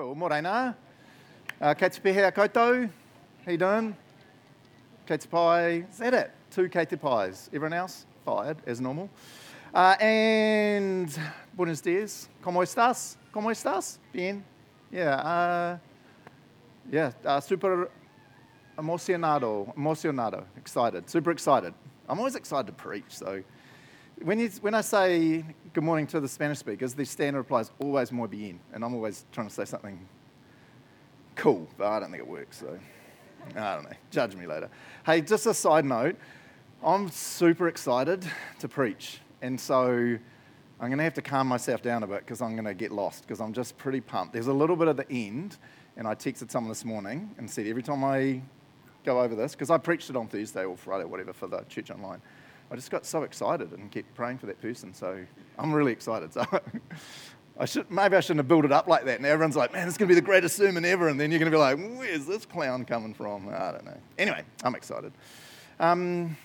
Cool. Morena. Uh, kei te pehe a koutou. How you doing? Te pai. Is that it? Two te pies. Everyone else? Fired, as normal. Uh, and buenos dias. ¿Cómo estás? ¿Cómo estás? Bien. Yeah. Uh, yeah. Uh, super emocionado. Emocionado. Excited. Super excited. I'm always excited to preach, so when, you, when I say good morning to the Spanish speakers, the standard reply is always muy bien, and I'm always trying to say something cool, but I don't think it works, so I don't know. Judge me later. Hey, just a side note I'm super excited to preach, and so I'm going to have to calm myself down a bit because I'm going to get lost because I'm just pretty pumped. There's a little bit at the end, and I texted someone this morning and said every time I go over this, because I preached it on Thursday or Friday or whatever for the church online I just got so excited and kept praying for that person. So I'm really excited. So I should, maybe I shouldn't have built it up like that. And everyone's like, man, it's going to be the greatest sermon ever. And then you're going to be like, where's this clown coming from? I don't know. Anyway, I'm excited. Um,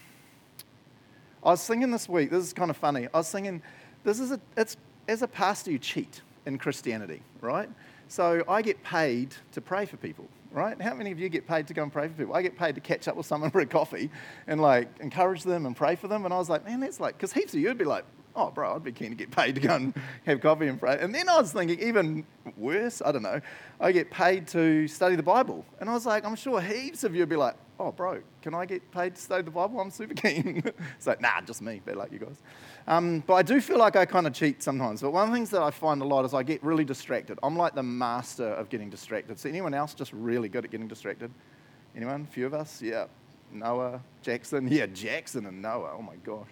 I was thinking this week, this is kind of funny. I was thinking, this is a, it's, as a pastor, you cheat in Christianity, right? So I get paid to pray for people right? How many of you get paid to go and pray for people? I get paid to catch up with someone for a coffee and like encourage them and pray for them. And I was like, man, that's like, because heaps of you would be like, oh, bro, I'd be keen to get paid to go and have coffee and pray. And then I was thinking, even worse, I don't know, I get paid to study the Bible. And I was like, I'm sure heaps of you would be like, oh, bro, can I get paid to study the Bible? I'm super keen. it's like, nah, just me, be like you guys. Um, but I do feel like I kind of cheat sometimes. But one of the things that I find a lot is I get really distracted. I'm like the master of getting distracted. So anyone else just really good at getting distracted? Anyone? A few of us? Yeah. Noah, Jackson. Yeah, Jackson and Noah. Oh my gosh.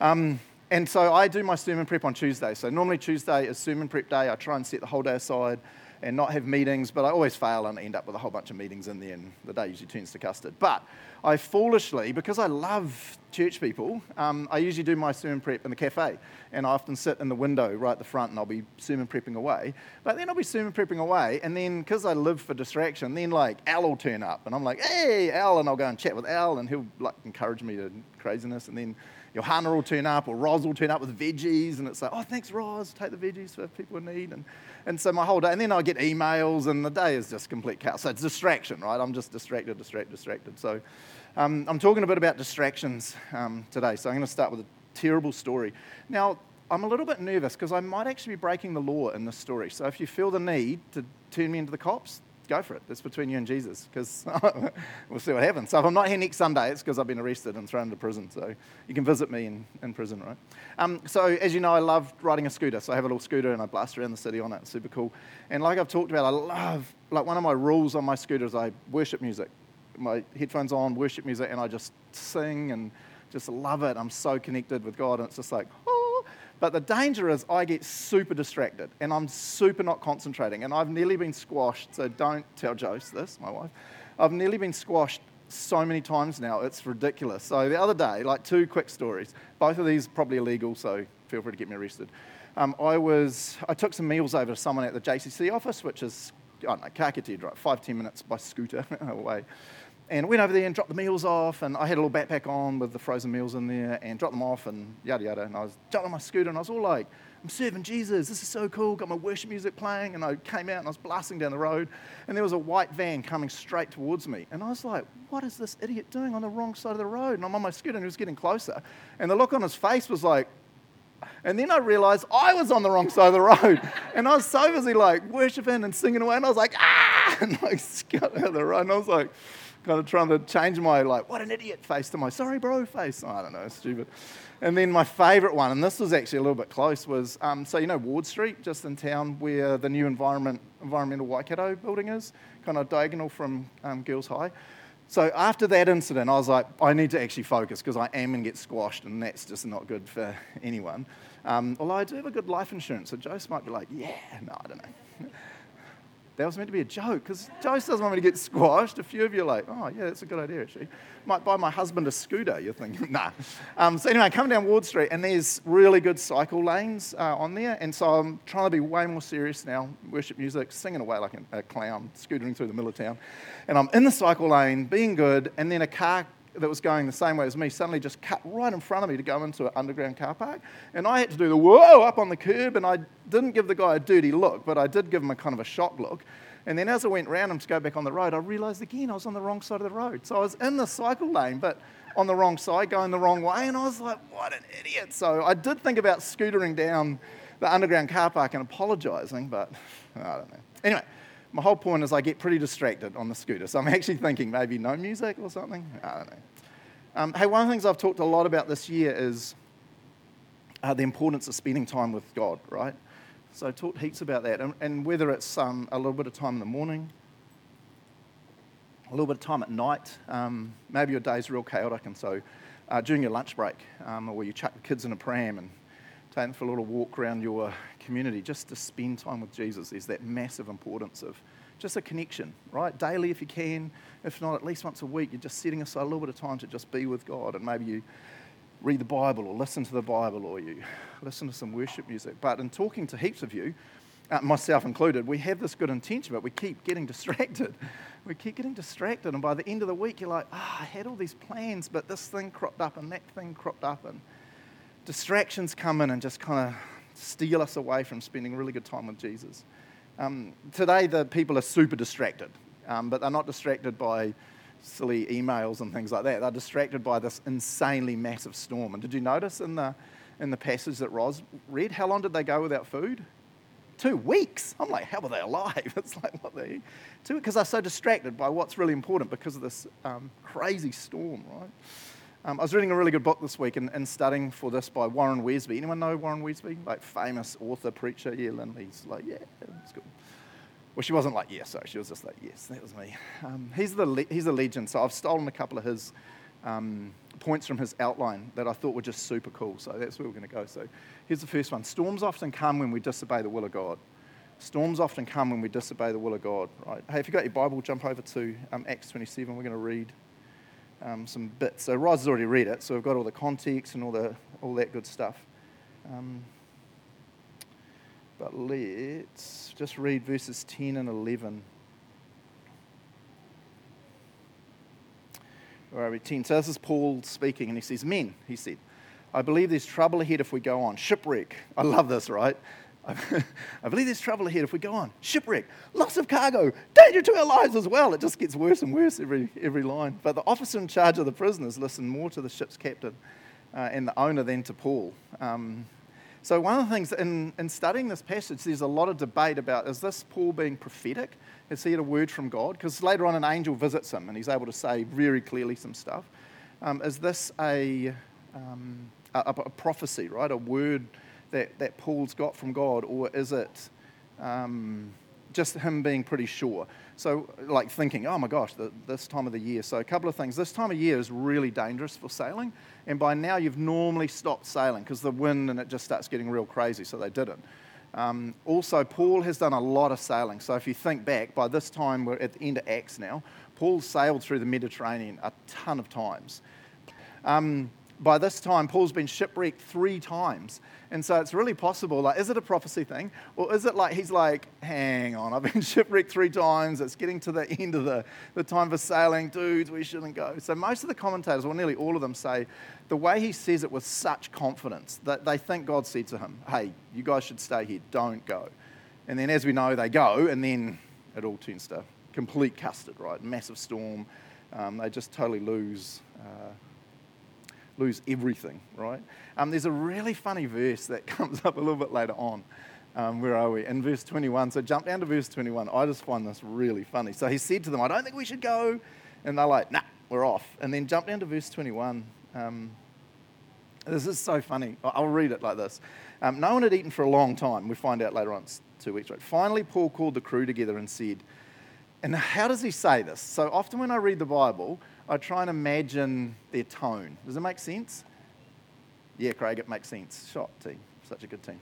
Um, and so I do my sermon prep on Tuesday. So normally Tuesday is sermon prep day. I try and set the whole day aside and not have meetings, but I always fail and end up with a whole bunch of meetings in the end. The day usually turns to custard. But I foolishly, because I love church people, um, I usually do my sermon prep in the cafe. And I often sit in the window right at the front and I'll be sermon prepping away. But then I'll be sermon prepping away. And then, because I live for distraction, then like Al will turn up. And I'm like, hey, Al. And I'll go and chat with Al and he'll like encourage me to craziness. And then Johanna will turn up or Roz will turn up with veggies. And it's like, oh, thanks, Roz. Take the veggies for people in need. And, and so my whole day, and then I get emails and the day is just complete chaos. So it's distraction, right? I'm just distracted, distracted, distracted. So um, I'm talking a bit about distractions um, today, so I'm going to start with a terrible story. Now, I'm a little bit nervous because I might actually be breaking the law in this story. So if you feel the need to turn me into the cops, go for it. That's between you and Jesus because we'll see what happens. So if I'm not here next Sunday, it's because I've been arrested and thrown into prison. So you can visit me in, in prison, right? Um, so as you know, I love riding a scooter. So I have a little scooter and I blast around the city on it. It's super cool. And like I've talked about, I love, like one of my rules on my scooter is I worship music my headphones on, worship music, and I just sing and just love it. I'm so connected with God, and it's just like, oh. But the danger is I get super distracted and I'm super not concentrating. And I've nearly been squashed, so don't tell Jose this, my wife. I've nearly been squashed so many times now, it's ridiculous. So the other day, like two quick stories, both of these probably illegal, so feel free to get me arrested. Um, I was, I took some meals over to someone at the JCC office, which is, I don't know, Kakati, right, five, ten minutes by scooter away and went over there and dropped the meals off. And I had a little backpack on with the frozen meals in there and dropped them off and yada yada. And I was jumping on my scooter and I was all like, I'm serving Jesus. This is so cool. Got my worship music playing. And I came out and I was blasting down the road. And there was a white van coming straight towards me. And I was like, what is this idiot doing on the wrong side of the road? And I'm on my scooter and he was getting closer. And the look on his face was like, and then I realized I was on the wrong side of the road. And I was so busy like worshiping and singing away. And I was like, ah! And like scut out the road. And I was like, kind of trying to change my, like, what an idiot face to my sorry, bro face. I don't know, stupid. And then my favourite one, and this was actually a little bit close, was um, so you know Ward Street, just in town where the new environment, environmental Waikato building is, kind of diagonal from um, Girls High. So after that incident, I was like, I need to actually focus because I am going to get squashed, and that's just not good for anyone. Um, although I do have a good life insurance, so Jose might be like, yeah, no, I don't know. That was meant to be a joke because Jose doesn't want me to get squashed. A few of you are like, oh, yeah, that's a good idea, actually. Might buy my husband a scooter, you're thinking. nah. Um, so, anyway, come down Ward Street, and there's really good cycle lanes uh, on there. And so I'm trying to be way more serious now, worship music, singing away like a, a clown, scootering through the middle of town. And I'm in the cycle lane, being good, and then a car that was going the same way as me suddenly just cut right in front of me to go into an underground car park. And I had to do the whoa up on the curb, and I didn't give the guy a dirty look, but I did give him a kind of a shock look. And then as I went round him to go back on the road, I realised again I was on the wrong side of the road. So I was in the cycle lane, but on the wrong side, going the wrong way, and I was like, what an idiot. So I did think about scootering down the underground car park and apologising, but I don't know. Anyway, my whole point is I get pretty distracted on the scooter. So I'm actually thinking maybe no music or something. I don't know. Um, hey, one of the things I've talked a lot about this year is uh, the importance of spending time with God, right? So I talked heaps about that. And, and whether it's um, a little bit of time in the morning, a little bit of time at night, um, maybe your day's real chaotic, and so uh, during your lunch break, um, or you chuck the kids in a pram and them for a little walk around your community, just to spend time with Jesus. There's that massive importance of just a connection, right? Daily if you can, if not, at least once a week, you're just setting aside a little bit of time to just be with God. And maybe you read the Bible or listen to the Bible or you listen to some worship music. But in talking to heaps of you, uh, myself included, we have this good intention, but we keep getting distracted. We keep getting distracted. And by the end of the week, you're like, ah, oh, I had all these plans, but this thing cropped up and that thing cropped up. And distractions come in and just kind of steal us away from spending really good time with Jesus. Um, today, the people are super distracted, um, but they're not distracted by silly emails and things like that. They're distracted by this insanely massive storm. And did you notice in the, in the passage that Roz read, how long did they go without food? Two weeks. I'm like, how were they alive? It's like, what they Two because they're so distracted by what's really important because of this um, crazy storm, right? Um, I was reading a really good book this week and, and, studying for this by Warren Wiersbe. Anyone know Warren Wiersbe? Like famous author, preacher. Yeah, Lindley's like, yeah, it's good. Well, she wasn't like, yes, so she was just like, yes, that was me. Um, he's, the le- he's a legend, so I've stolen a couple of his um, points from his outline that I thought were just super cool, so that's where we're going to go. So here's the first one Storms often come when we disobey the will of God. Storms often come when we disobey the will of God, right? Hey, if you've got your Bible, jump over to um, Acts 27. We're going to read um, some bits. So Roz has already read it, so we've got all the context and all, the, all that good stuff. Um, but let's just read verses 10 and 11. All right, 10. So this is Paul speaking, and he says, Men, he said, I believe there's trouble ahead if we go on. Shipwreck. I love this, right? I believe there's trouble ahead if we go on. Shipwreck, loss of cargo, danger to our lives as well. It just gets worse and worse every, every line. But the officer in charge of the prisoners listened more to the ship's captain uh, and the owner than to Paul. Um, so, one of the things in, in studying this passage, there's a lot of debate about is this Paul being prophetic? Has he had a word from God? Because later on, an angel visits him and he's able to say very clearly some stuff. Um, is this a, um, a, a prophecy, right? A word that, that Paul's got from God, or is it um, just him being pretty sure? So, like thinking, oh my gosh, the, this time of the year. So, a couple of things. This time of year is really dangerous for sailing, and by now you've normally stopped sailing because the wind and it just starts getting real crazy, so they didn't. Um, also, Paul has done a lot of sailing. So, if you think back, by this time we're at the end of Acts now, Paul sailed through the Mediterranean a ton of times. Um, by this time, Paul's been shipwrecked three times. And so it's really possible. Like, is it a prophecy thing? Or is it like he's like, hang on, I've been shipwrecked three times. It's getting to the end of the, the time for sailing. Dudes, we shouldn't go. So most of the commentators, or nearly all of them, say the way he says it with such confidence that they think God said to him, hey, you guys should stay here. Don't go. And then, as we know, they go, and then it all turns to complete custard, right? Massive storm. Um, they just totally lose. Uh, lose everything, right? Um, there's a really funny verse that comes up a little bit later on. Um, where are we? In verse 21. So jump down to verse 21. I just find this really funny. So he said to them, I don't think we should go. And they're like, nah, we're off. And then jump down to verse 21. Um, this is so funny. I'll read it like this. Um, no one had eaten for a long time. We find out later on, it's two weeks, right? Finally, Paul called the crew together and said, and how does he say this? So often when I read the Bible, I try and imagine their tone. Does it make sense? Yeah, Craig, it makes sense. Shot team, such a good team.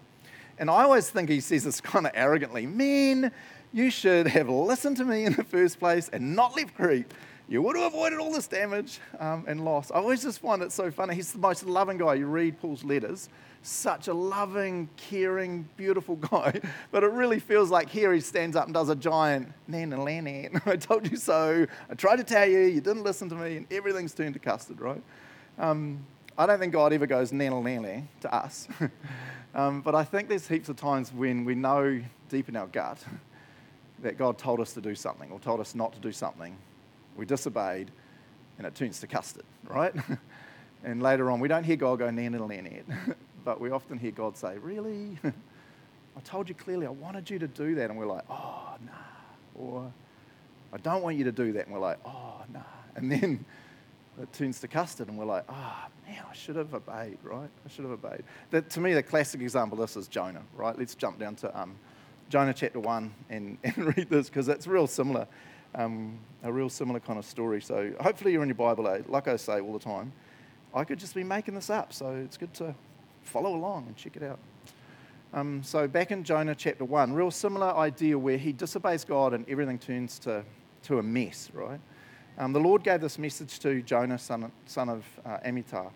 And I always think he says this kind of arrogantly Men, you should have listened to me in the first place and not left Crete. You would have avoided all this damage um, and loss. I always just find it so funny. He's the most loving guy. You read Paul's letters, such a loving, caring, beautiful guy. But it really feels like here he stands up and does a giant, Nana Lanny, I told you so. I tried to tell you, you didn't listen to me, and everything's turned to custard, right? Um, I don't think God ever goes Nana Lanny to us. um, but I think there's heaps of times when we know deep in our gut that God told us to do something or told us not to do something. We disobeyed, and it turns to custard, right? and later on, we don't hear God go, Nana Lanny. But we often hear God say, Really? I told you clearly I wanted you to do that. And we're like, Oh, nah. Or, I don't want you to do that. And we're like, Oh, nah. And then it turns to custard, and we're like, Oh, man, I should have obeyed, right? I should have obeyed. That, to me, the classic example of this is Jonah, right? Let's jump down to um, Jonah chapter 1 and, and read this because it's real similar. Um, a real similar kind of story. So hopefully you're in your Bible, eh? like I say all the time. I could just be making this up, so it's good to follow along and check it out. Um, so, back in Jonah chapter 1, real similar idea where he disobeys God and everything turns to, to a mess, right? Um, the Lord gave this message to Jonah, son, son of uh, Amittai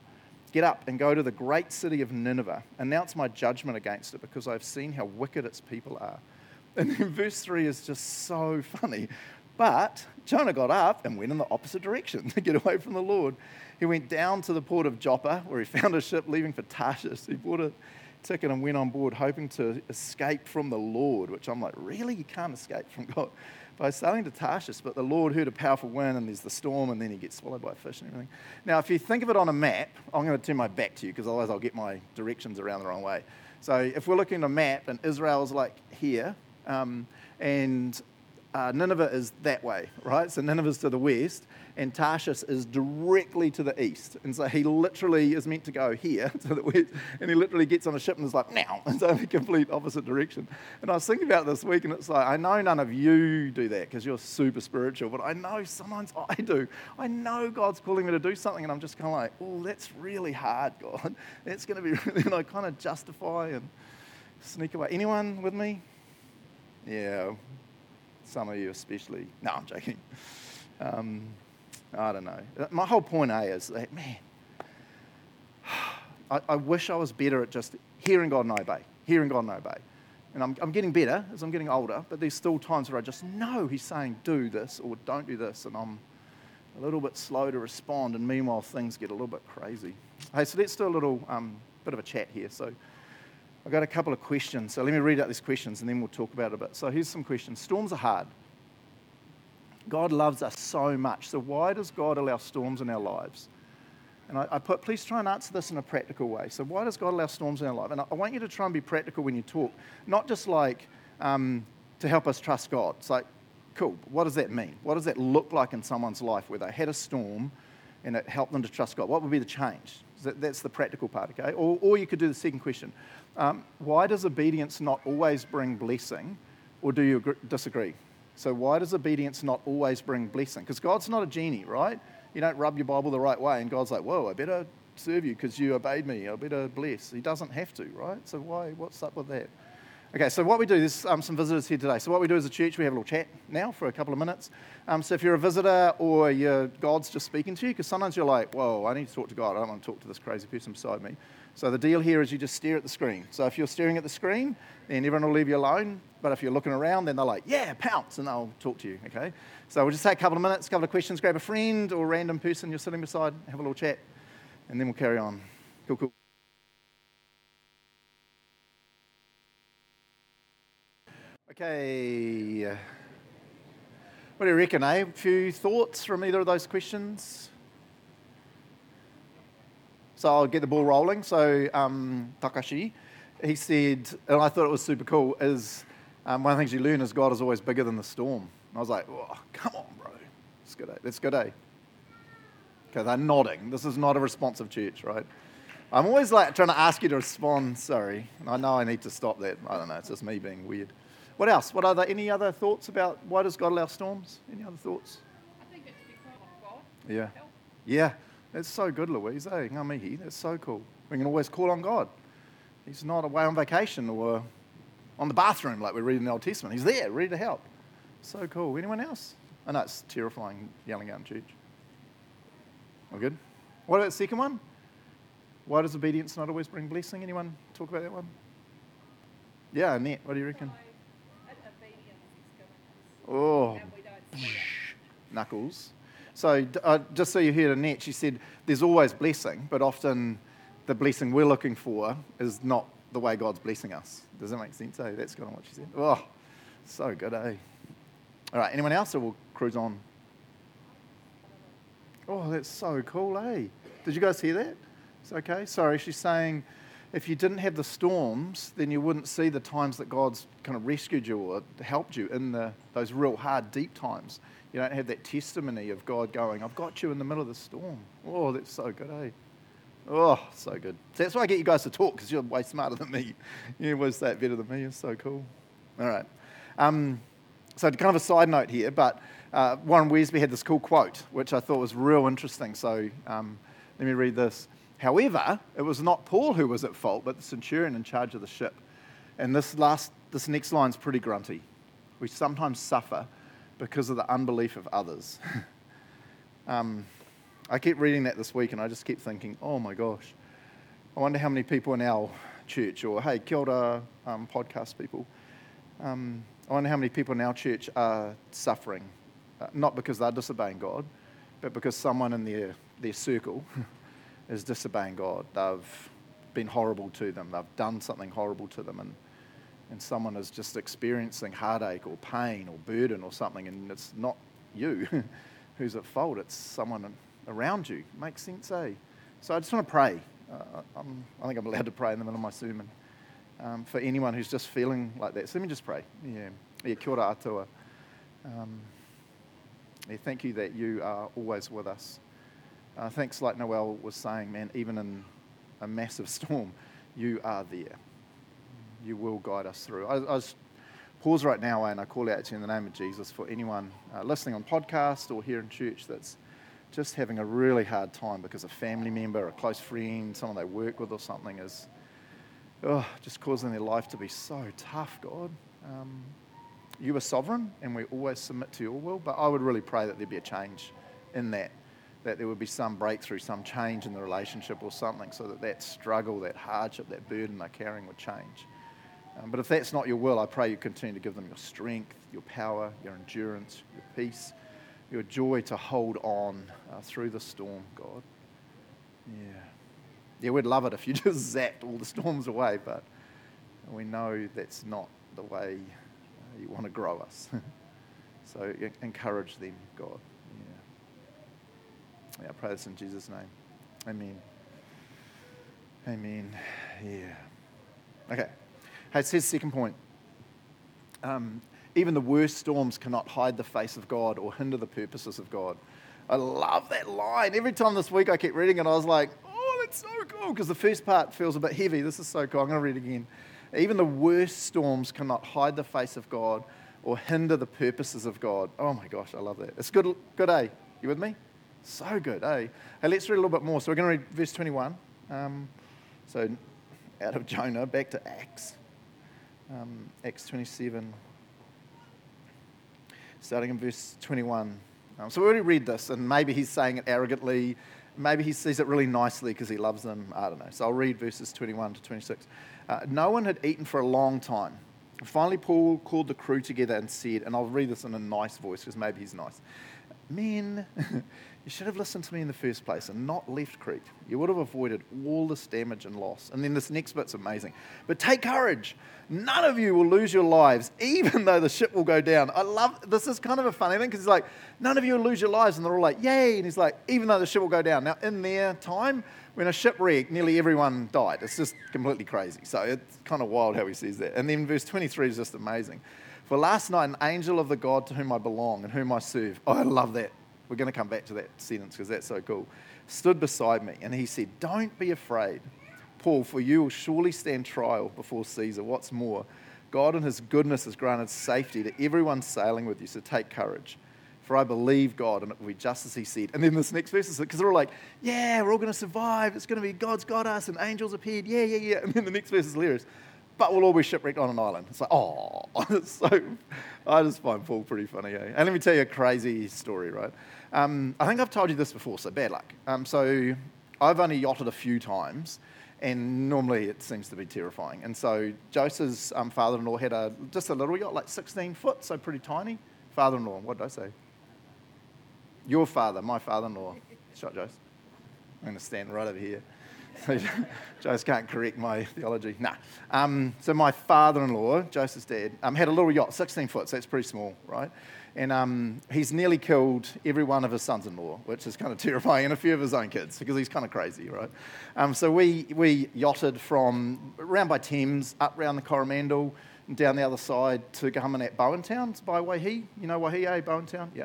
Get up and go to the great city of Nineveh, announce my judgment against it because I've seen how wicked its people are. And then verse 3 is just so funny. But Jonah got up and went in the opposite direction to get away from the Lord. He went down to the port of Joppa, where he found a ship leaving for Tarshish. He bought a ticket and went on board, hoping to escape from the Lord, which I'm like, really? You can't escape from God by sailing to Tarshish. But the Lord heard a powerful wind, and there's the storm, and then he gets swallowed by a fish and everything. Now, if you think of it on a map, I'm going to turn my back to you because otherwise I'll get my directions around the wrong way. So if we're looking at a map, and Israel's like here, um, and uh, Nineveh is that way, right? So Nineveh's to the west, and Tarshish is directly to the east. And so he literally is meant to go here to the west, and he literally gets on a ship and is like, now, and so the complete opposite direction. And I was thinking about this week, and it's like, I know none of you do that because you're super spiritual, but I know sometimes I do. I know God's calling me to do something, and I'm just kind of like, oh, that's really hard, God. That's going to be really, and I kind of justify and sneak away. Anyone with me? Yeah, some of you especially. No, I'm joking. Um, I don't know. My whole point A is that, man, I, I, wish I was better at just hearing God and obey, hearing God and obey. And I'm, I'm getting better as I'm getting older, but there's still times where I just know He's saying, do this or don't do this, and I'm a little bit slow to respond, and meanwhile, things get a little bit crazy. Hey, so let's do a little um, bit of a chat here. So, I've got a couple of questions. So let me read out these questions and then we'll talk about it a bit. So here's some questions. Storms are hard. God loves us so much. So why does God allow storms in our lives? And I, I, put, please try and answer this in a practical way. So why does God allow storms in our life? And I, I want you to try and be practical when you talk, not just like um, to help us trust God. It's like, cool, what does that mean? What does that look like in someone's life where they had a storm and it helped them to trust God? What would be the change? That's the practical part, okay? Or, or you could do the second question. Um, why does obedience not always bring blessing, or do you agree, disagree? So, why does obedience not always bring blessing? Because God's not a genie, right? You don't rub your Bible the right way, and God's like, whoa, I better serve you because you obeyed me. I better bless. He doesn't have to, right? So, why? What's up with that? Okay, so what we do, there's um, some visitors here today. So, what we do as a church, we have a little chat now for a couple of minutes. Um, so, if you're a visitor or your God's just speaking to you, because sometimes you're like, whoa, I need to talk to God. I don't want to talk to this crazy person beside me. So, the deal here is you just stare at the screen. So, if you're staring at the screen, then everyone will leave you alone. But if you're looking around, then they're like, yeah, pounce, and they'll talk to you, okay? So, we'll just take a couple of minutes, a couple of questions, grab a friend or random person you're sitting beside, have a little chat, and then we'll carry on. Cool, cool. Okay. What do you reckon, eh? A few thoughts from either of those questions? So I'll get the ball rolling. So um, Takashi, he said, and I thought it was super cool, is um, one of the things you learn is God is always bigger than the storm. And I was like, oh, come on, bro. That's good, eh? That's good, eh? Okay, they're nodding. This is not a responsive church, right? I'm always like trying to ask you to respond. Sorry. I know I need to stop that. I don't know. It's just me being weird. What else? What are there? Any other thoughts about why does God allow storms? Any other thoughts? I think it's because of God. Yeah. Yeah. That's so good, Louise. Eh? Hey, ngamihi. That's so cool. We can always call on God. He's not away on vacation or on the bathroom like we read in the Old Testament. He's there, ready to help. So cool. Anyone else? I know it's terrifying yelling out in church. All good? What about the second one? Why does obedience not always bring blessing? Anyone talk about that one? Yeah, Annette, what do you reckon? So, in obedience, he's given us, Oh, knuckles. So, uh, just so you heard Annette, she said there's always blessing, but often the blessing we're looking for is not the way God's blessing us. Does that make sense? Eh? That's kind of what she said. Oh, so good, eh? All right, anyone else, or we'll cruise on? Oh, that's so cool, eh? Did you guys hear that? It's okay. Sorry, she's saying if you didn't have the storms, then you wouldn't see the times that God's kind of rescued you or helped you in the, those real hard, deep times. You don't have that testimony of God going, I've got you in the middle of the storm. Oh, that's so good, eh? Oh, so good. That's why I get you guys to talk, because you're way smarter than me. You always say it better than me. You're so cool. All right. Um, so, kind of a side note here, but uh, Warren Wiersbe had this cool quote, which I thought was real interesting. So, um, let me read this. However, it was not Paul who was at fault, but the centurion in charge of the ship. And this last, this next line's pretty grunty. We sometimes suffer because of the unbelief of others. um, I keep reading that this week, and I just keep thinking, oh my gosh, I wonder how many people in our church, or hey, kia ora, um, podcast people, um, I wonder how many people in our church are suffering, uh, not because they're disobeying God, but because someone in their, their circle is disobeying God. They've been horrible to them, they've done something horrible to them, and, and someone is just experiencing heartache or pain or burden or something, and it's not you who's at fault, it's someone around you. Makes sense, eh? So I just want to pray. Uh, I think I'm allowed to pray in the middle of my sermon um, for anyone who's just feeling like that. So let me just pray. Yeah, yeah kia ora atua. Um, yeah, thank you that you are always with us. Uh, thanks, like Noel was saying, man, even in a massive storm, you are there. You will guide us through. I, I was, pause right now, and I call out to you in the name of Jesus for anyone uh, listening on podcast or here in church that's just having a really hard time because a family member, a close friend, someone they work with or something is oh, just causing their life to be so tough, God. Um, you are sovereign and we always submit to your will, but I would really pray that there be a change in that, that there would be some breakthrough, some change in the relationship or something so that that struggle, that hardship, that burden they're carrying would change. Um, but if that's not your will, I pray you continue to give them your strength, your power, your endurance, your peace, your joy to hold on uh, through the storm, God. Yeah. Yeah, we'd love it if you just zapped all the storms away, but we know that's not the way uh, you want to grow us. so encourage them, God. Yeah. I pray this in Jesus' name. Amen. Amen. Yeah. Okay. Hey, it says second point. Um, even the worst storms cannot hide the face of God or hinder the purposes of God. I love that line. Every time this week I kept reading it, I was like, oh, that's so cool. Because the first part feels a bit heavy. This is so cool. I'm going to read it again. Even the worst storms cannot hide the face of God or hinder the purposes of God. Oh my gosh, I love that. It's good, good, eh? You with me? So good, eh? Hey, let's read a little bit more. So we're going to read verse 21. Um, so out of Jonah, back to Acts. Um, Acts 27 starting in verse 21. Um, so we already read this, and maybe he's saying it arrogantly. Maybe he sees it really nicely because he loves them. I don't know. So I'll read verses 21 to 26. Uh, no one had eaten for a long time. Finally, Paul called the crew together and said, and I'll read this in a nice voice because maybe he's nice. Men, you should have listened to me in the first place and not left Crete. You would have avoided all this damage and loss. And then this next bit's amazing. But take courage. None of you will lose your lives, even though the ship will go down. I love this is kind of a funny thing because he's like, none of you will lose your lives. And they're all like, yay. And he's like, even though the ship will go down. Now, in their time, when a ship wrecked, nearly everyone died. It's just completely crazy. So it's kind of wild how he says that. And then verse 23 is just amazing. For last night, an angel of the God to whom I belong and whom I serve, oh, I love that. We're going to come back to that sentence because that's so cool, stood beside me. And he said, Don't be afraid, Paul, for you will surely stand trial before Caesar. What's more, God in his goodness has granted safety to everyone sailing with you, so take courage. For I believe God, and it will be just as He said. And then this next verse is because they're all like, "Yeah, we're all going to survive. It's going to be God's got us, and angels appeared. Yeah, yeah, yeah." And then the next verse is hilarious but we'll all be shipwrecked on an island. It's like, oh, so I just find Paul pretty funny. Eh? And let me tell you a crazy story, right? Um, I think I've told you this before, so bad luck. Um, so I've only yachted a few times, and normally it seems to be terrifying. And so Joseph's um, father-in-law had a just a little yacht, like 16 foot, so pretty tiny. Father-in-law, what did I say? Your father, my father-in-law. Shot Jose. I'm going to stand right over here. Jose can't correct my theology. Nah. Um, so my father-in-law, Joseph's dad, um, had a little yacht, 16 foot, so it's pretty small, right? And um, he's nearly killed every one of his sons-in-law, which is kind of terrifying, and a few of his own kids, because he's kind of crazy, right? Um, so we, we yachted from around by Thames, up around the Coromandel, and down the other side to come in at Bowentown by Waihi. You know Waihi, eh? Bowentown? Yeah.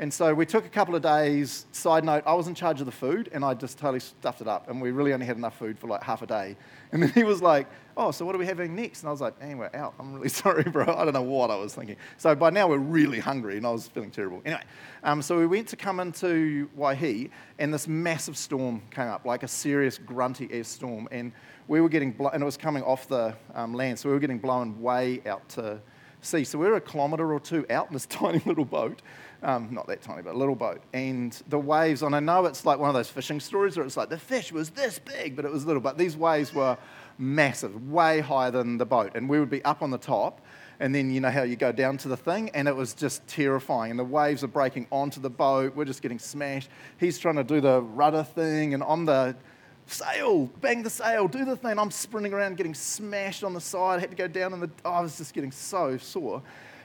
And so we took a couple of days. Side note, I was in charge of the food and I just totally stuffed it up. And we really only had enough food for like half a day. And then he was like, Oh, so what are we having next? And I was like, Man, we're out. I'm really sorry, bro. I don't know what I was thinking. So by now we're really hungry and I was feeling terrible. Anyway, um, so we went to come into Waihi and this massive storm came up, like a serious grunty air storm. And we were getting, and it was coming off the um, land. So we were getting blown way out to sea. So we were a kilometre or two out in this tiny little boat. Um, not that tiny, but a little boat. And the waves, and I know it's like one of those fishing stories where it's like the fish was this big, but it was little. But these waves were massive, way higher than the boat. And we would be up on the top, and then you know how you go down to the thing, and it was just terrifying. And the waves are breaking onto the boat. We're just getting smashed. He's trying to do the rudder thing, and I'm the sail, bang the sail, do the thing. I'm sprinting around, getting smashed on the side. I had to go down the. Oh, I was just getting so sore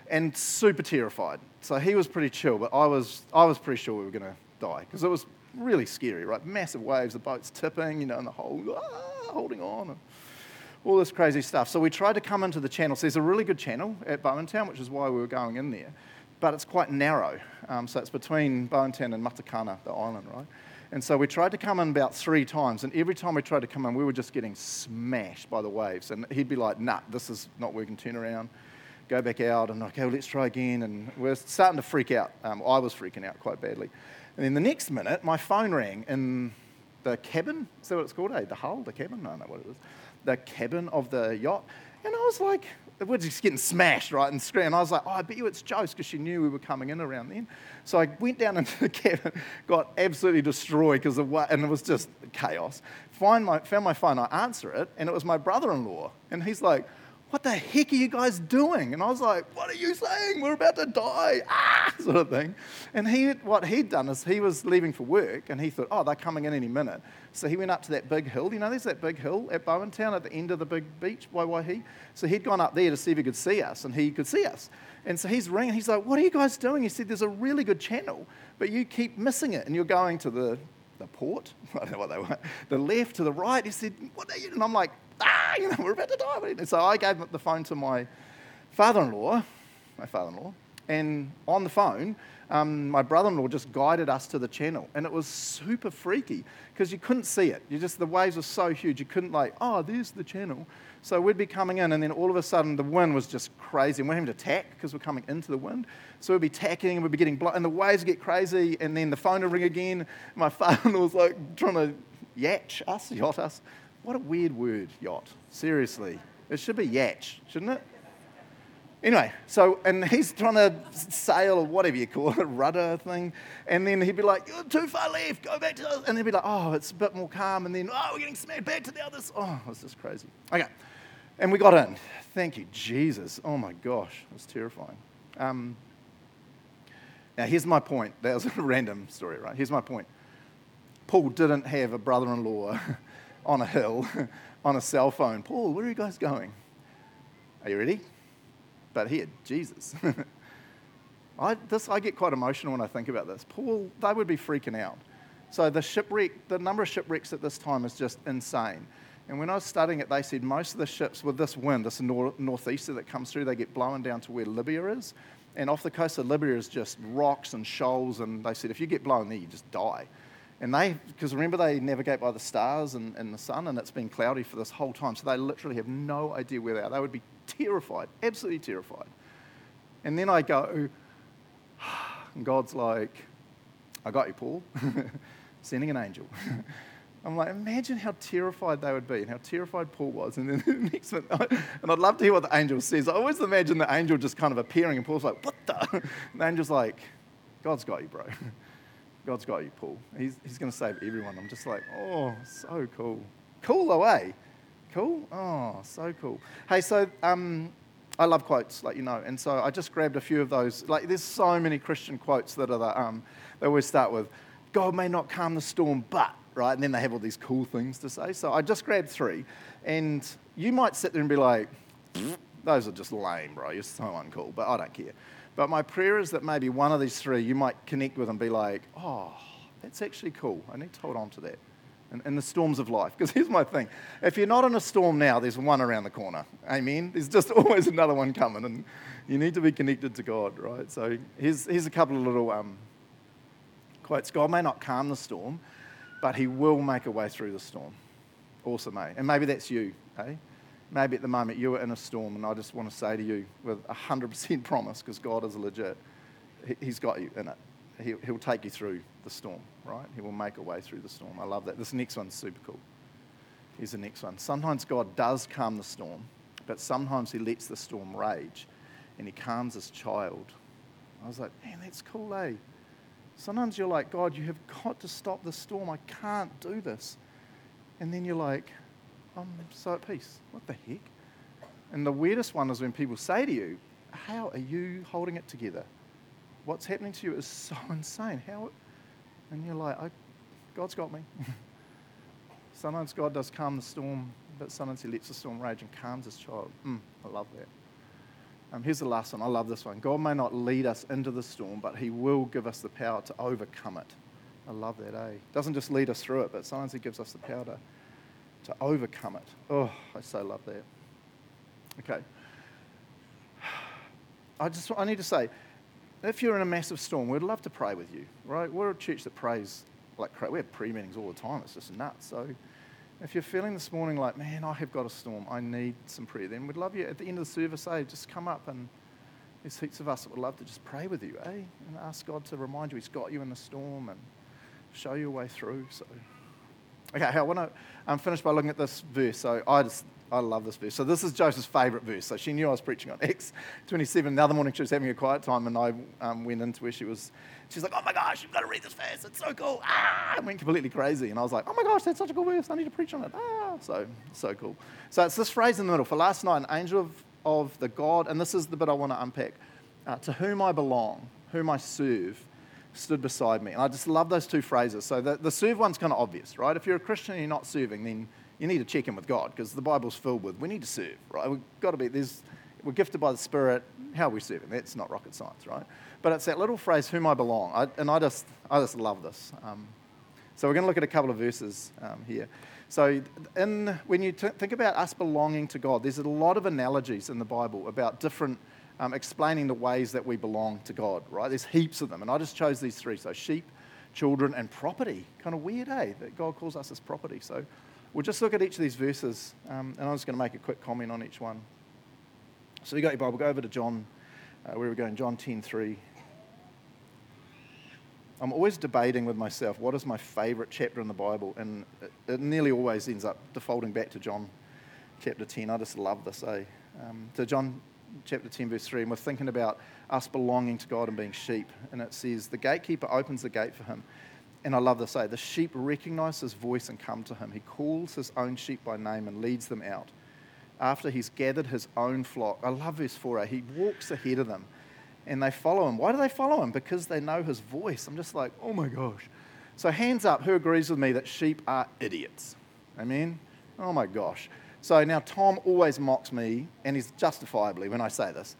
and super terrified. So he was pretty chill, but I was, I was pretty sure we were going to die because it was really scary, right? Massive waves, the boat's tipping, you know, and the whole ah, holding on, and all this crazy stuff. So we tried to come into the channel. So there's a really good channel at Bowentown, which is why we were going in there, but it's quite narrow. Um, so it's between Bowentown and Matakana, the island, right? And so we tried to come in about three times, and every time we tried to come in, we were just getting smashed by the waves. And he'd be like, nah, this is not working, turn around go back out and like, oh, let's try again. And we're starting to freak out. Um, I was freaking out quite badly. And then the next minute, my phone rang in the cabin. Is that what it's called? Eh? The hull, the cabin? I don't know what it is. The cabin of the yacht. And I was like, we're just getting smashed, right? And screaming. I was like, oh, I bet you it's Joe's because she knew we were coming in around then. So I went down into the cabin, got absolutely destroyed because of what, and it was just chaos. Find my, found my phone, I answer it, and it was my brother in law. And he's like, what the heck are you guys doing? And I was like, what are you saying? We're about to die, ah, sort of thing. And he, what he'd done is he was leaving for work and he thought, oh, they're coming in any minute. So he went up to that big hill. You know, there's that big hill at Bowentown at the end of the big beach by Waihi. So he'd gone up there to see if he could see us and he could see us. And so he's ringing. He's like, what are you guys doing? He said, there's a really good channel, but you keep missing it and you're going to the the port, I don't know what they were, the left to the right. He said, What are you? And I'm like, ah, you know, we're about to die. And so I gave the phone to my father-in-law, my father-in-law, and on the phone, um, my brother-in-law just guided us to the channel, and it was super freaky because you couldn't see it. You just the waves were so huge, you couldn't like, oh, there's the channel. So we'd be coming in, and then all of a sudden the wind was just crazy, and we're having to tack because we're coming into the wind. So we'd be tacking, and we'd be getting blown, and the waves get crazy, and then the phone would ring again. My father-in-law was like trying to yatch us, yacht us, what a weird word, yacht. Seriously. It should be yatch, shouldn't it? Anyway, so, and he's trying to sail or whatever you call it, rudder thing. And then he'd be like, You're too far left, go back to the And he'd be like, Oh, it's a bit more calm. And then, Oh, we're getting smacked back to the other Oh, it's just crazy. Okay. And we got in. Thank you, Jesus. Oh my gosh, it was terrifying. Um, now, here's my point. That was a random story, right? Here's my point. Paul didn't have a brother in law on a hill on a cell phone. Paul, where are you guys going? Are you ready? But here, Jesus. I, this, I get quite emotional when I think about this. Paul, they would be freaking out. So the shipwreck, the number of shipwrecks at this time is just insane. And when I was studying it, they said most of the ships with this wind, this nor- northeaster that comes through, they get blown down to where Libya is. And off the coast of Libya is just rocks and shoals. And they said if you get blown there, you just die. And they, because remember, they navigate by the stars and, and the sun, and it's been cloudy for this whole time. So they literally have no idea where they are. They would be terrified, absolutely terrified. And then I go, and God's like, I got you, Paul, sending an angel. I'm like, imagine how terrified they would be and how terrified Paul was. And then the next one, and I'd love to hear what the angel says. I always imagine the angel just kind of appearing, and Paul's like, what the? And the angel's like, God's got you, bro. God's got you, Paul. He's, he's going to save everyone. I'm just like, oh, so cool. Cool away. Cool? Oh, so cool. Hey, so um, I love quotes, like you know, and so I just grabbed a few of those. Like, there's so many Christian quotes that are the, um, they always start with, God may not calm the storm, but, right? And then they have all these cool things to say. So I just grabbed three. And you might sit there and be like, those are just lame, bro. You're so uncool, but I don't care. But my prayer is that maybe one of these three you might connect with and be like, oh, that's actually cool. I need to hold on to that in, in the storms of life. Because here's my thing if you're not in a storm now, there's one around the corner. Amen? There's just always another one coming, and you need to be connected to God, right? So here's, here's a couple of little um, quotes God may not calm the storm, but he will make a way through the storm. Awesome, eh? And maybe that's you, eh? Maybe at the moment you're in a storm, and I just want to say to you with 100% promise, because God is legit, He's got you in it. He'll take you through the storm, right? He will make a way through the storm. I love that. This next one's super cool. Here's the next one. Sometimes God does calm the storm, but sometimes He lets the storm rage and He calms His child. I was like, man, that's cool, eh? Sometimes you're like, God, you have got to stop the storm. I can't do this. And then you're like, I'm so at peace. What the heck? And the weirdest one is when people say to you, How are you holding it together? What's happening to you is so insane. How? And you're like, God's got me. sometimes God does calm the storm, but sometimes He lets the storm rage and calms His child. Mm, I love that. Um, here's the last one. I love this one. God may not lead us into the storm, but He will give us the power to overcome it. I love that, eh? Doesn't just lead us through it, but sometimes He gives us the power to, to overcome it. Oh, I so love that. Okay. I just I need to say, if you're in a massive storm, we'd love to pray with you, right? We're a church that prays like crazy. We have pre meetings all the time. It's just nuts. So if you're feeling this morning like, man, I have got a storm, I need some prayer, then we'd love you at the end of the service, say, just come up and there's heaps of us that would love to just pray with you, eh? And ask God to remind you He's got you in the storm and show you a way through. So, okay, I want to um, finish by looking at this verse. So I just I love this verse. So this is Joseph's favourite verse. So she knew I was preaching on Acts 27. The other morning she was having a quiet time, and I um, went into where she was. She's like, "Oh my gosh, you've got to read this verse. It's so cool!" Ah, I went completely crazy, and I was like, "Oh my gosh, that's such a cool verse. I need to preach on it." Ah, so so cool. So it's this phrase in the middle. For last night, an angel of, of the God, and this is the bit I want to unpack. Uh, to whom I belong, whom I serve, stood beside me. And I just love those two phrases. So the, the serve one's kind of obvious, right? If you're a Christian and you're not serving, then you need to check in with God because the Bible's filled with we need to serve, right? We've got to be, there's, we're gifted by the Spirit. How are we serving? That's not rocket science, right? But it's that little phrase, whom I belong. I, and I just, I just love this. Um, so we're going to look at a couple of verses um, here. So, in, when you t- think about us belonging to God, there's a lot of analogies in the Bible about different um, explaining the ways that we belong to God, right? There's heaps of them. And I just chose these three. So, sheep, children, and property. Kind of weird, eh? That God calls us as property. So, we'll just look at each of these verses. Um, and I'm just going to make a quick comment on each one. So, you got your Bible, go over to John, uh, where are we going? John 10 3. I'm always debating with myself what is my favourite chapter in the Bible, and it, it, nearly always ends up defaulting back to John chapter 10. I just love this, eh? Um, to John chapter 10, verse 3, and we're thinking about us belonging to God and being sheep. And it says, The gatekeeper opens the gate for him. And I love this, eh? The sheep recognize his voice and come to him. He calls his own sheep by name and leads them out. After he's gathered his own flock, I love verse 4, eh? He walks ahead of them and they follow him. Why do they follow him? Because they know his voice. I'm just like, oh my gosh. So, hands up, who agrees with me that sheep are idiots? Amen? Oh my gosh. So, now Tom always mocks me, and he's justifiably when I say this.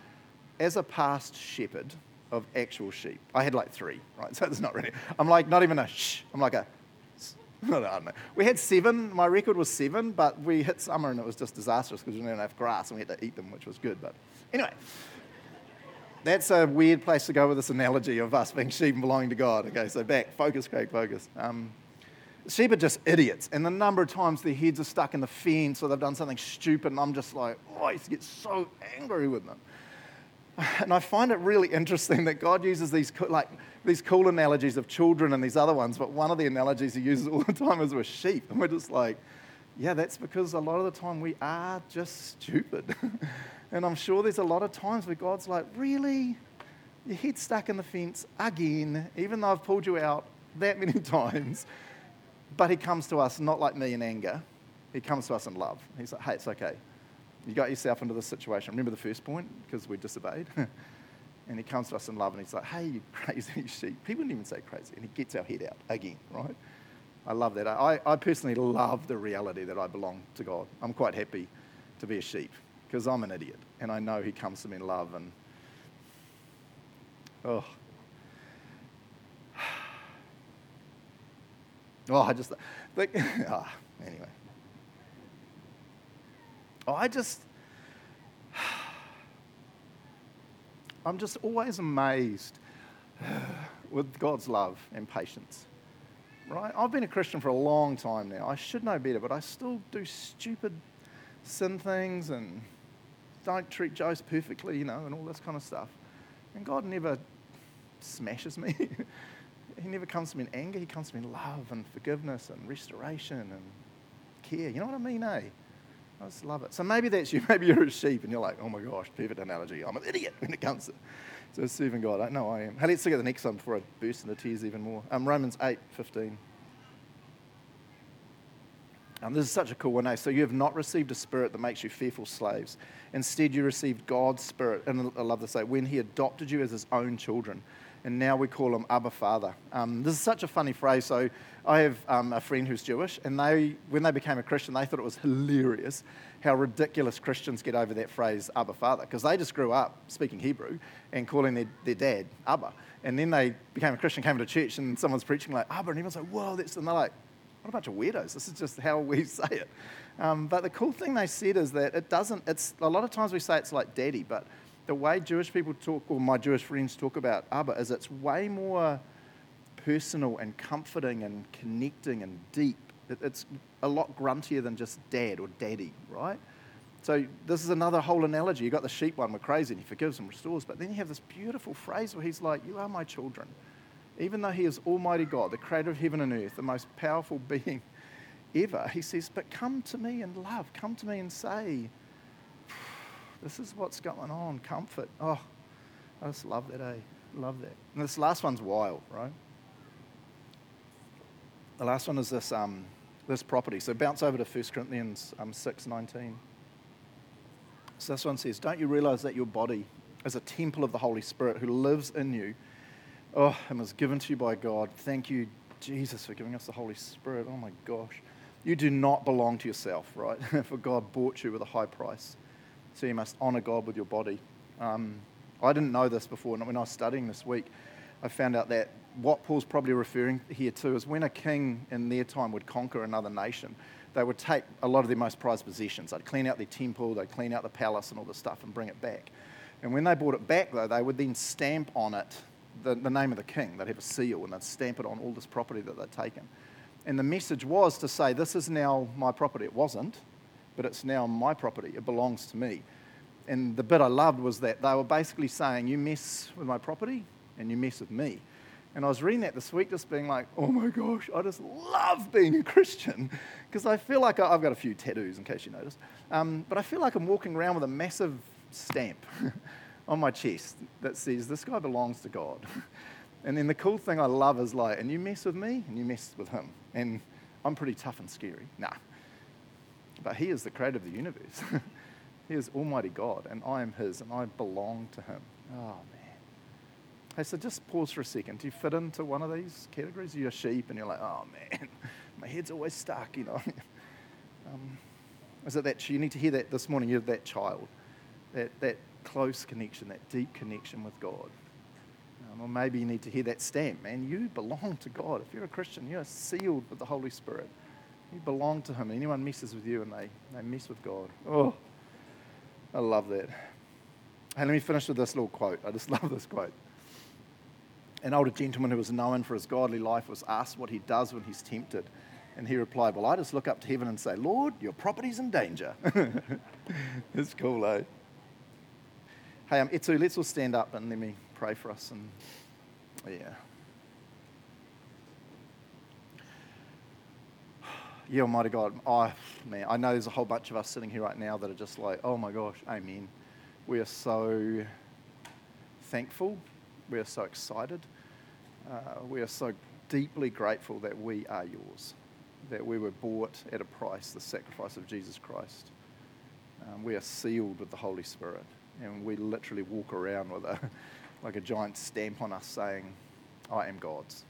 As a past shepherd of actual sheep, I had like three, right? So, it's not really, I'm like, not even a shh, I'm like a, I don't know. We had seven, my record was seven, but we hit summer and it was just disastrous because we didn't have enough grass and we had to eat them, which was good. But anyway, that's a weird place to go with this analogy of us being sheep and belonging to God. Okay, so back, focus, Craig, focus. Um, sheep are just idiots, and the number of times their heads are stuck in the fence or they've done something stupid, and I'm just like, oh, I used to get so angry with them. And I find it really interesting that God uses these like these cool analogies of children and these other ones, but one of the analogies He uses all the time is with sheep, and we're just like, yeah, that's because a lot of the time we are just stupid. And I'm sure there's a lot of times where God's like, really? Your head's stuck in the fence again, even though I've pulled you out that many times. But he comes to us not like me in anger. He comes to us in love. He's like, hey, it's okay. You got yourself into this situation. Remember the first point? Because we disobeyed. and he comes to us in love and he's like, hey, you crazy sheep. He wouldn't even say crazy. And he gets our head out again, right? I love that. I, I personally love the reality that I belong to God. I'm quite happy to be a sheep because I'm an idiot. And I know he comes to me in love and, oh. Oh, I just think, oh, ah, anyway. Oh, I just, I'm just always amazed with God's love and patience. Right? I've been a Christian for a long time now. I should know better, but I still do stupid sin things and don't treat Joseph perfectly, you know, and all this kind of stuff. And God never smashes me. he never comes to me in anger. He comes to me in love and forgiveness and restoration and care. You know what I mean, eh? I just love it. So maybe that's you. Maybe you're a sheep and you're like, oh my gosh, perfect analogy. I'm an idiot when it comes to, to serving God. I know I am. Hey, let's look at the next one before I burst into tears even more. Um, Romans 8 15. Um, this is such a cool one. Eh? So you have not received a spirit that makes you fearful slaves. Instead, you received God's spirit. And I love to say, when he adopted you as his own children and now we call him Abba Father. Um, this is such a funny phrase. So I have um, a friend who's Jewish, and they, when they became a Christian, they thought it was hilarious how ridiculous Christians get over that phrase Abba Father, because they just grew up speaking Hebrew and calling their, their dad Abba. And then they became a Christian, came to church, and someone's preaching like Abba, and everyone's like, whoa, that's, and they're like, what a bunch of weirdos. This is just how we say it. Um, but the cool thing they said is that it doesn't, it's, a lot of times we say it's like daddy, but the way Jewish people talk, or my Jewish friends talk about Abba, is it's way more personal and comforting and connecting and deep. It's a lot gruntier than just dad or daddy, right? So this is another whole analogy. You've got the sheep one, we're crazy, and he forgives and restores. But then you have this beautiful phrase where he's like, "You are my children," even though he is Almighty God, the Creator of heaven and earth, the most powerful being ever. He says, "But come to me and love. Come to me and say." This is what's going on. Comfort. Oh, I just love that, eh? Love that. And this last one's wild, right? The last one is this, um, this property. So bounce over to 1 Corinthians um, 6 19. So this one says, Don't you realize that your body is a temple of the Holy Spirit who lives in you? Oh, and was given to you by God. Thank you, Jesus, for giving us the Holy Spirit. Oh my gosh. You do not belong to yourself, right? for God bought you with a high price. So you must honor God with your body. Um, I didn't know this before, and when I was studying this week, I found out that what Paul's probably referring here to is when a king in their time would conquer another nation, they would take a lot of their most prized possessions. They'd clean out their temple, they'd clean out the palace and all this stuff and bring it back. And when they brought it back, though, they would then stamp on it the, the name of the king. They'd have a seal and they'd stamp it on all this property that they'd taken. And the message was to say, This is now my property. It wasn't but it's now my property. It belongs to me. And the bit I loved was that they were basically saying, You mess with my property and you mess with me. And I was reading that this week, just being like, oh my gosh, I just love being a Christian. Because I feel like I, I've got a few tattoos, in case you noticed. Um, but I feel like I'm walking around with a massive stamp on my chest that says, this guy belongs to God. and then the cool thing I love is like, and you mess with me, and you mess with him. And I'm pretty tough and scary. Nah, but He is the creator of the universe. he is Almighty God, and I am His, and I belong to Him. Oh, man. Hey, so just pause for a second. Do you fit into one of these categories? You're a sheep, and you're like, oh, man, my head's always stuck, you know. um, is it that you need to hear that this morning? You're that child, that, that close connection, that deep connection with God. Um, or maybe you need to hear that stamp, man. You belong to God. If you're a Christian, you're sealed with the Holy Spirit. You belong to Him. Anyone messes with you and they, they mess with God. Oh, I love that. And let me finish with this little quote. I just love this quote. An older gentleman who was known for his godly life was asked what he does when he's tempted. And he replied, Well, I just look up to heaven and say, Lord, your property's in danger. it's cool, eh? Hey, um, Etsu, let's all stand up and let me pray for us. And yeah. Yeah, Almighty God, oh, man, I know there's a whole bunch of us sitting here right now that are just like, oh my gosh, amen. We are so thankful. We are so excited. Uh, we are so deeply grateful that we are yours, that we were bought at a price, the sacrifice of Jesus Christ. Um, we are sealed with the Holy Spirit, and we literally walk around with a, like a giant stamp on us saying, I am God's.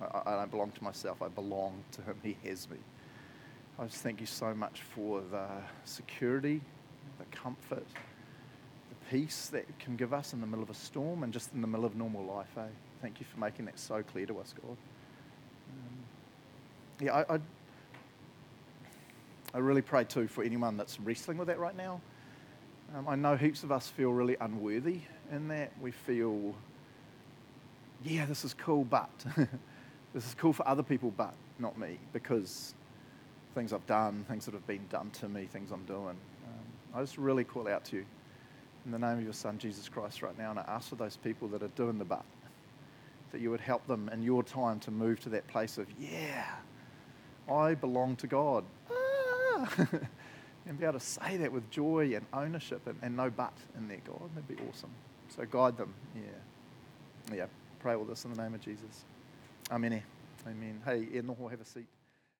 I, I don't belong to myself, I belong to Him. He has me. I just thank you so much for the security, the comfort, the peace that can give us in the middle of a storm and just in the middle of normal life. Eh? Thank you for making that so clear to us, God. Um, yeah, I, I, I, really pray too for anyone that's wrestling with that right now. Um, I know heaps of us feel really unworthy in that. We feel, yeah, this is cool, but this is cool for other people, but not me because things I've done, things that have been done to me, things I'm doing. Um, I just really call out to you in the name of your Son, Jesus Christ, right now, and I ask for those people that are doing the but, that you would help them in your time to move to that place of, yeah, I belong to God. Ah! and be able to say that with joy and ownership and, and no but in there, God. That'd be awesome. So guide them. Yeah. Yeah. Pray all this in the name of Jesus. Amen. Amen. Hey, Enoho, have a seat.